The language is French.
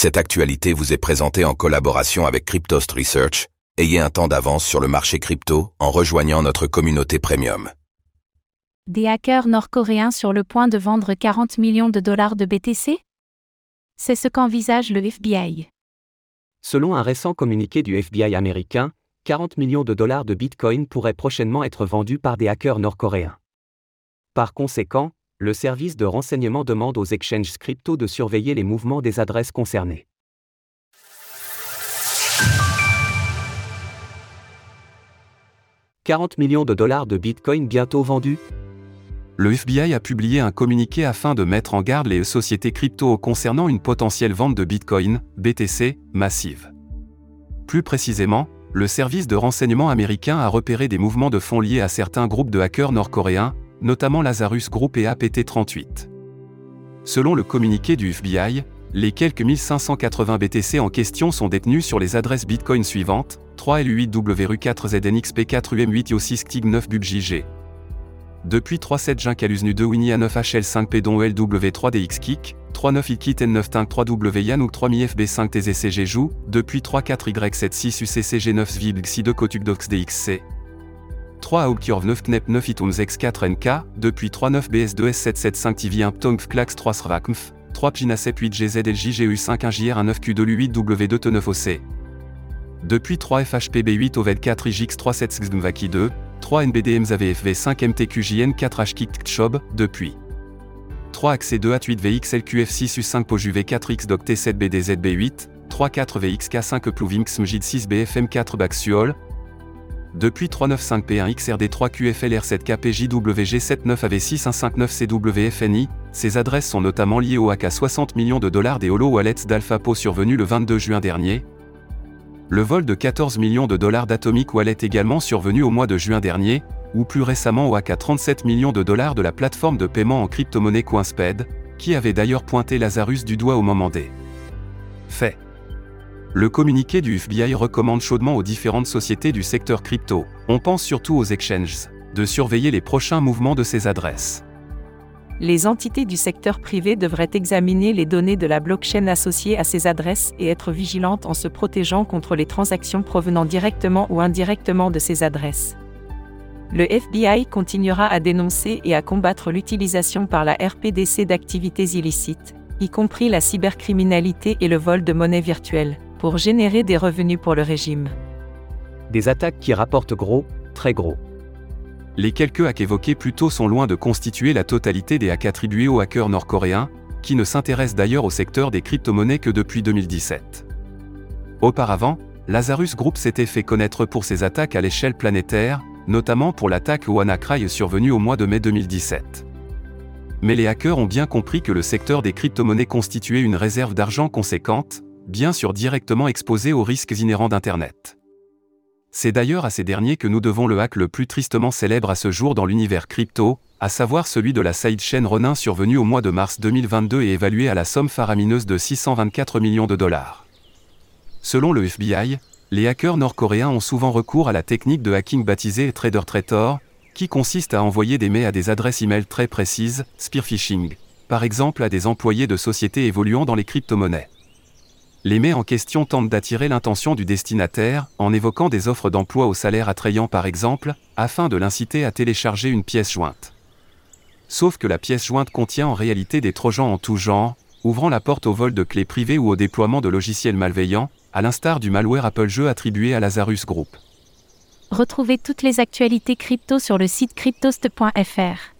Cette actualité vous est présentée en collaboration avec Cryptost Research. Ayez un temps d'avance sur le marché crypto en rejoignant notre communauté premium. Des hackers nord-coréens sur le point de vendre 40 millions de dollars de BTC C'est ce qu'envisage le FBI. Selon un récent communiqué du FBI américain, 40 millions de dollars de Bitcoin pourraient prochainement être vendus par des hackers nord-coréens. Par conséquent, le service de renseignement demande aux exchanges crypto de surveiller les mouvements des adresses concernées. « 40 millions de dollars de Bitcoin bientôt vendus Le FBI a publié un communiqué afin de mettre en garde les sociétés crypto concernant une potentielle vente de Bitcoin, BTC, massive. Plus précisément, le service de renseignement américain a repéré des mouvements de fonds liés à certains groupes de hackers nord-coréens, notamment Lazarus Group et APT38. Selon le communiqué du FBI, les quelques 1580 BTC en question sont détenus sur les adresses Bitcoin suivantes 3L8WRU4ZNXP4UM8YO6KTIG9BUBJG. Depuis 37 Jincalus 2 Winnie A9HL5P dont LW3DXKIK, 39 ikit N9 Tink 3W Yanouk 3 MIFB5 TZCG Jou, depuis 34 Y76 UCCG9 SVIBXI 2 Kotugdox DXC, 3 Aukjorv 9 Knep 9 Itunes X4 NK, depuis 3 9 BS2 S775 TV 1 Ptongf Klax 3 Srakmf, 3 Pgina 7 8 GZ LJGU 5 1 JR 1 9 Q2 8 W2 T9 OC. Depuis 3 FHPB 8 OVED 4 IGX 3 7 Xgmvaki 2, 3 NBD MZAVFV 5 MTQJN 4 HKIK Tchob, depuis 3 Accès 2 A8 VX LQF 6 U5 POJU V4 X Doc T7 BDZB 8, 3 4 VXK 5 Plouvimx MJID 6 BFM 4 Baxuol, depuis 395P1 XRD3 QFLR7KPJWG79 AV6159CWFNI, ces adresses sont notamment liées au hack à 60 millions de dollars des holo wallets d'AlphaPo survenu le 22 juin dernier. Le vol de 14 millions de dollars d'Atomic Wallet également survenu au mois de juin dernier, ou plus récemment au hack à 37 millions de dollars de la plateforme de paiement en crypto-monnaie Coinsped, qui avait d'ailleurs pointé Lazarus du doigt au moment des faits. Le communiqué du FBI recommande chaudement aux différentes sociétés du secteur crypto, on pense surtout aux exchanges, de surveiller les prochains mouvements de ces adresses. Les entités du secteur privé devraient examiner les données de la blockchain associées à ces adresses et être vigilantes en se protégeant contre les transactions provenant directement ou indirectement de ces adresses. Le FBI continuera à dénoncer et à combattre l'utilisation par la RPDC d'activités illicites, y compris la cybercriminalité et le vol de monnaie virtuelle pour générer des revenus pour le régime. Des attaques qui rapportent gros, très gros. Les quelques hacks évoqués plus tôt sont loin de constituer la totalité des hacks attribués aux hackers nord-coréens, qui ne s'intéressent d'ailleurs au secteur des crypto-monnaies que depuis 2017. Auparavant, Lazarus Group s'était fait connaître pour ses attaques à l'échelle planétaire, notamment pour l'attaque au WannaCry survenue au mois de mai 2017. Mais les hackers ont bien compris que le secteur des crypto-monnaies constituait une réserve d'argent conséquente, bien sûr directement exposés aux risques inhérents d'Internet. C'est d'ailleurs à ces derniers que nous devons le hack le plus tristement célèbre à ce jour dans l'univers crypto, à savoir celui de la sidechain Ronin survenue au mois de mars 2022 et évaluée à la somme faramineuse de 624 millions de dollars. Selon le FBI, les hackers nord-coréens ont souvent recours à la technique de hacking baptisée Trader Traitor, qui consiste à envoyer des mails à des adresses e-mail très précises, spear phishing, par exemple à des employés de sociétés évoluant dans les crypto-monnaies. Les mets en question tentent d'attirer l'intention du destinataire, en évoquant des offres d'emploi au salaire attrayant par exemple, afin de l'inciter à télécharger une pièce jointe. Sauf que la pièce jointe contient en réalité des trojans en tout genre, ouvrant la porte au vol de clés privées ou au déploiement de logiciels malveillants, à l'instar du malware Apple Jeu attribué à Lazarus Group. Retrouvez toutes les actualités crypto sur le site cryptost.fr.